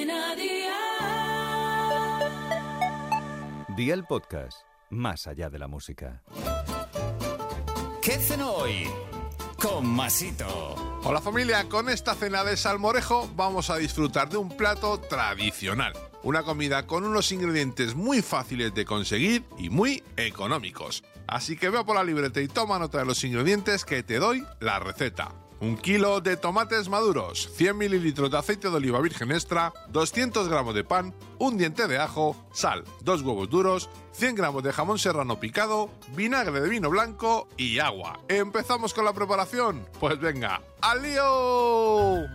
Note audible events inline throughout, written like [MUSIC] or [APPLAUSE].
Cadena Dial. Día el podcast, más allá de la música. ¿Qué cenó hoy? Con Masito. Hola familia, con esta cena de salmorejo vamos a disfrutar de un plato tradicional. Una comida con unos ingredientes muy fáciles de conseguir y muy económicos. Así que veo por la libreta y toma nota de los ingredientes que te doy la receta. Un kilo de tomates maduros, 100 mililitros de aceite de oliva virgen extra, 200 gramos de pan, un diente de ajo, sal, dos huevos duros, 100 gramos de jamón serrano picado, vinagre de vino blanco y agua. ¿Empezamos con la preparación? Pues venga, ¡al lío!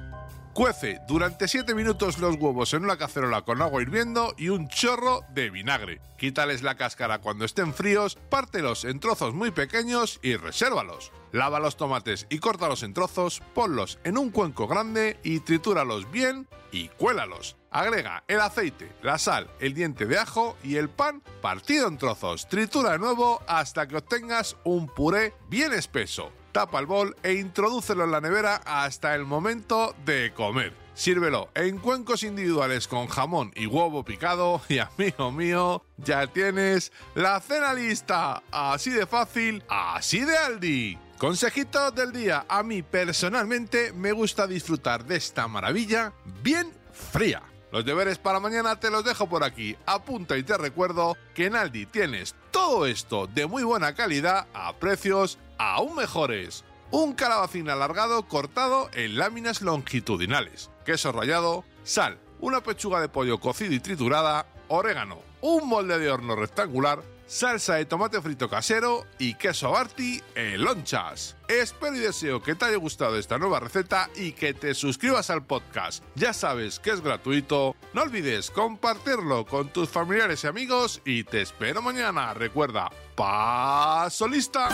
Cuece durante 7 minutos los huevos en una cacerola con agua hirviendo y un chorro de vinagre. Quítales la cáscara cuando estén fríos, pártelos en trozos muy pequeños y resérvalos. Lava los tomates y córtalos en trozos, ponlos en un cuenco grande y tritúralos bien y cuélalos. Agrega el aceite, la sal, el diente de ajo y el pan partido en trozos. Tritura de nuevo hasta que obtengas un puré bien espeso tapa el bol e introdúcelo en la nevera hasta el momento de comer. Sírvelo en cuencos individuales con jamón y huevo picado [LAUGHS] y amigo mío, ya tienes la cena lista. Así de fácil, así de Aldi. Consejito del día, a mí personalmente me gusta disfrutar de esta maravilla bien fría. Los deberes para mañana te los dejo por aquí. Apunta y te recuerdo que en Aldi tienes todo esto de muy buena calidad a precios aún mejores. Un calabacín alargado cortado en láminas longitudinales, queso rallado, sal, una pechuga de pollo cocido y triturada, orégano, un molde de horno rectangular, salsa de tomate frito casero y queso Barti en lonchas. Espero y deseo que te haya gustado esta nueva receta y que te suscribas al podcast. Ya sabes que es gratuito. No olvides compartirlo con tus familiares y amigos y te espero mañana. Recuerda, paso lista.